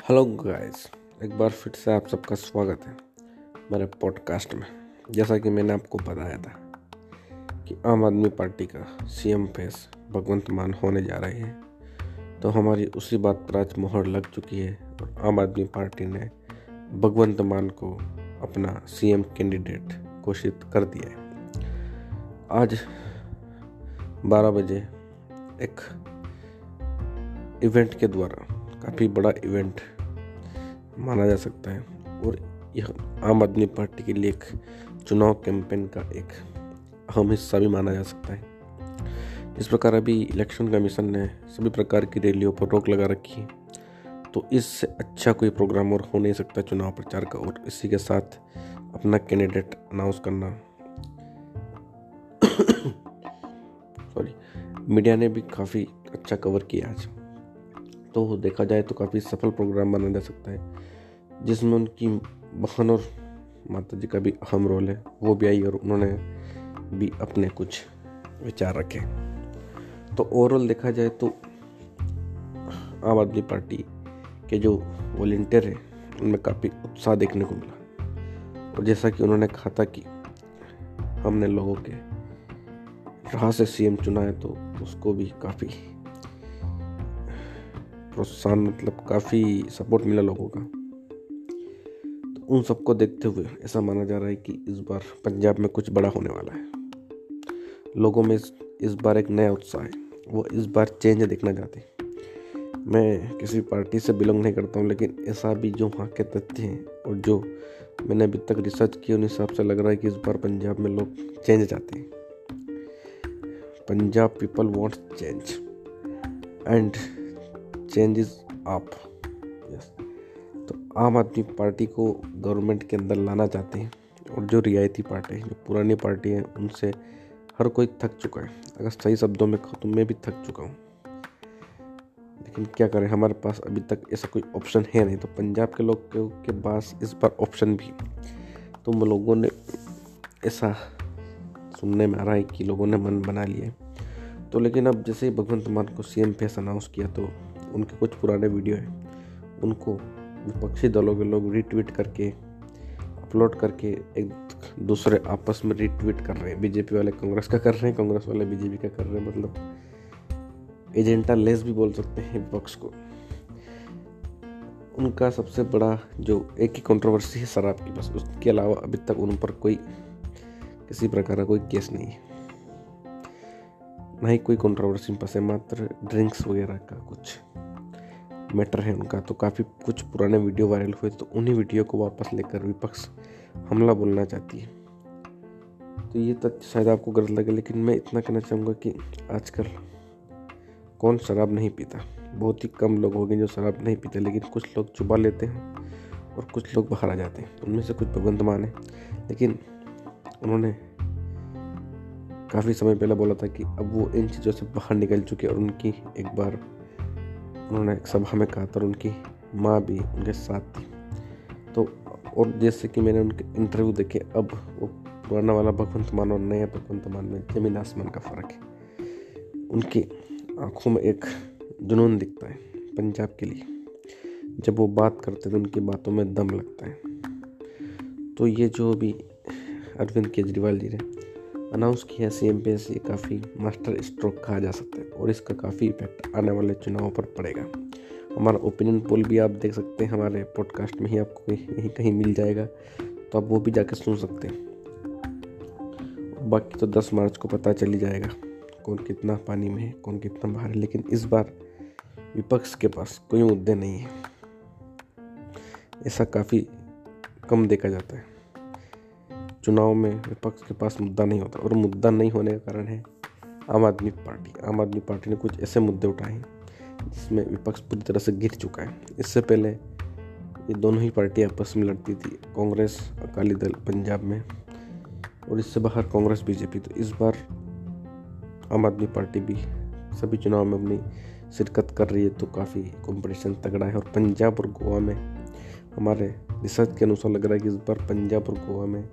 Hello guys, एक बार फिर से आप सबका स्वागत है मेरे पॉडकास्ट में। जैसा कि मैंने आपको बताया था कि आम आदमी पार्टी का सीएम फेस भगवंत मान होने जा रहे हैं तो हमारी उसी बात पर आज मोहर लग चुकी है और आम आदमी पार्टी ने भगवंत मान को अपना सीएम कैंडिडेट घोषित कर दिया है। आज 12 बजे एक इवेंट के द्वारा काफ़ी बड़ा इवेंट माना जा सकता है। और यह आम आदमी पार्टी के लिए एक चुनाव कैंपेन का एक अहम हिस्सा भी माना जा सकता है। इस प्रकार अभी इलेक्शन कमीशन ने सभी प्रकार की रैलियों पर रोक लगा रखी है। तो इससे अच्छा कोई प्रोग्राम और हो नहीं सकता चुनाव प्रचार का और इसी के साथ अपना कैंडिडेट अनाउंस करना। सॉरी मीडिया ने भी काफ़ी अच्छा कवर किया आज। तो देखा जाए तो काफ़ी सफल प्रोग्राम माना जा सकता है, जिसमें उनकी बहन और माता जी का भी अहम रोल है, वो भी आई और उन्होंने भी अपने कुछ विचार रखे। तो ओवरऑल देखा जाए तो आम आदमी पार्टी के जो वॉल्टियर हैं, उनमें काफ़ी उत्साह देखने को मिला। और जैसा कि उन्होंने कहा था कि हमने लोगों के राह से सीएम चुना है तो उसको भी काफ़ी प्रोत्साहन मतलब काफ़ी सपोर्ट मिला लोगों का। तो उन सबको देखते हुए ऐसा माना जा रहा है कि इस बार पंजाब में कुछ बड़ा होने वाला है। लोगों में इस, बार एक नया उत्साह है वो इस बार चेंज देखना चाहते हैं। मैं किसी पार्टी से बिलोंग नहीं करता हूँ लेकिन ऐसा भी जो वहाँ के तथ्य हैं और जो मैंने अभी तक रिसर्च किया उन हिसाब से लग रहा है कि इस बार पंजाब में लोग चेंज चाहते हैं। Punjab people want change and changes आप यस तो आम आदमी पार्टी को गवर्नमेंट के अंदर लाना चाहते हैं और जो रियायती पार्टी है, जो पुरानी पार्टी है, उनसे हर कोई थक चुका है। अगर सही शब्दों में कहूँ तो मैं भी थक चुका हूँ। लेकिन क्या करें, हमारे पास अभी तक ऐसा कोई ऑप्शन है नहीं। तो पंजाब के लोग के पास इस बार ऑप्शन भी। तो लोगों ने ऐसा सुनने में आ रहा है कि लोगों ने मन बना लिया तो लेकिन अब जैसे ही भगवंत मान को सीएम फेस अनाउंस किया तो उनके कुछ पुराने वीडियो हैं, उनको विपक्षी दलों के लोग रीट्वीट करके अपलोड करके एक दूसरे आपस में रीट्वीट कर रहे हैं। बीजेपी वाले कांग्रेस का कर रहे हैं, कांग्रेस वाले बीजेपी का कर रहे हैं मतलब एजेंटा लेस भी बोल सकते हैं विपक्ष को। उनका सबसे बड़ा जो एक ही कंट्रोवर्सी है शराब की, बस उसके अलावा अभी तक उन पर कोई किसी प्रकार का कोई केस नहीं है। ना ही कोई कंट्रोवर्सी बस है मात्र ड्रिंक्स वगैरह का कुछ मैटर है उनका तो काफ़ी कुछ पुराने वीडियो वायरल हुए तो उन्हीं वीडियो को वापस लेकर विपक्ष हमला बोलना चाहती है तो ये तथ्य शायद आपको गलत लगे लेकिन मैं इतना कहना चाहूँगा कि आजकल कौन शराब नहीं पीता बहुत ही कम लोग हो गए जो शराब नहीं पीते लेकिन कुछ लोग चुबा लेते हैं और कुछ लोग बाहर आ जाते हैं उनमें से कुछ भगवंत मान है लेकिन उन्होंने काफ़ी समय पहले बोला था कि अब वो इन चीज़ों से बाहर निकल चुके और उनकी एक बार उन्होंने एक सभा में कहा था और उनकी माँ भी उनके साथ थी। तो और जैसे कि मैंने उनके इंटरव्यू देखे, अब वो पुराना वाला भगवंत मान और नया भगवंत मान में ज़मीन आसमान का फ़र्क है। उनकी आँखों में एक जुनून दिखता है पंजाब के लिए। जब वो बात करते हैं तो उनकी बातों में दम लगता है। तो ये जो भी अरविंद केजरीवाल जी ने अनाउंस किया सी एम काफ़ी मास्टर स्ट्रोक कहा जा सकता है और इसका काफ़ी इफ़ेक्ट आने वाले चुनावों पर पड़ेगा। हमारा ओपिनियन पोल भी आप देख सकते हैं, हमारे पॉडकास्ट में ही आपको यहीं कहीं मिल जाएगा तो आप वो भी जाकर सुन सकते हैं। बाकी तो 10 मार्च को पता चल जाएगा कौन कितना पानी में है, कौन कितना बाहर है, लेकिन इस बार विपक्ष के पास कोई मुद्दे नहीं है। ऐसा काफ़ी कम देखा जाता है। चुनाव में विपक्ष के पास मुद्दा नहीं होता और मुद्दा नहीं होने का कारण है आम आदमी पार्टी। आम आदमी पार्टी ने कुछ ऐसे मुद्दे उठाए हैं जिसमें विपक्ष पूरी तरह से गिर चुका है। इससे पहले ये दोनों ही पार्टियाँ आपस में लड़ती थी, कांग्रेस, अकाली दल पंजाब में और इससे बाहर कांग्रेस, बीजेपी। तो इस बार आम आदमी पार्टी भी सभी चुनाव में अपनी शिरकत कर रही है तो काफ़ी कंपटीशन तगड़ा है और पंजाब और गोवा में हमारे रिसर्च के अनुसार लग रहा है कि इस बार पंजाब और गोवा में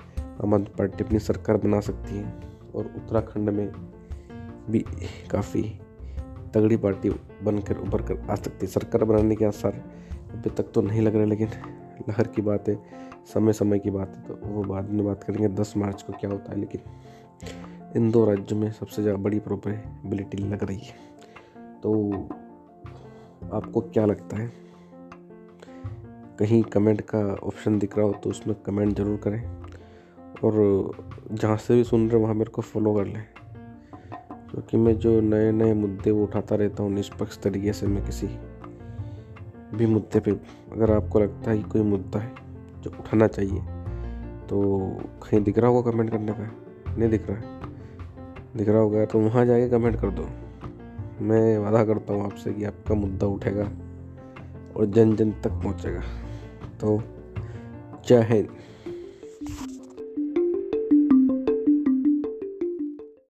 आम आदमी पार्टी अपनी सरकार बना सकती है और उत्तराखंड में भी काफ़ी तगड़ी पार्टी बनकर उभर कर आ सकती है। सरकार बनाने के आसार अभी तक तो नहीं लग रहे, लेकिन लहर की बात है समय समय की बात है तो वो बाद में बात करेंगे। दस मार्च को क्या होता है, लेकिन इन दो राज्यों में सबसे ज़्यादा बड़ी प्रोबेबिलिटी लग रही है। तो आपको क्या लगता है? कहीं कमेंट का ऑप्शन दिख रहा हो तो उसमें कमेंट ज़रूर करें। और जहाँ से भी सुन रहे वहाँ मेरे को फॉलो कर लें। क्योंकि मैं जो नए नए मुद्दे वो उठाता रहता हूँ, निष्पक्ष तरीके से मैं किसी भी मुद्दे पे। अगर आपको लगता है कि कोई मुद्दा है जो उठाना चाहिए तो कहीं दिख रहा होगा कमेंट करने का नहीं दिख रहा है। दिख रहा होगा तो वहाँ जाके कमेंट कर दो। मैं वादा करता हूँ आपसे कि आपका मुद्दा उठेगा और जन जन तक पहुँचेगा। तो जय हिंद।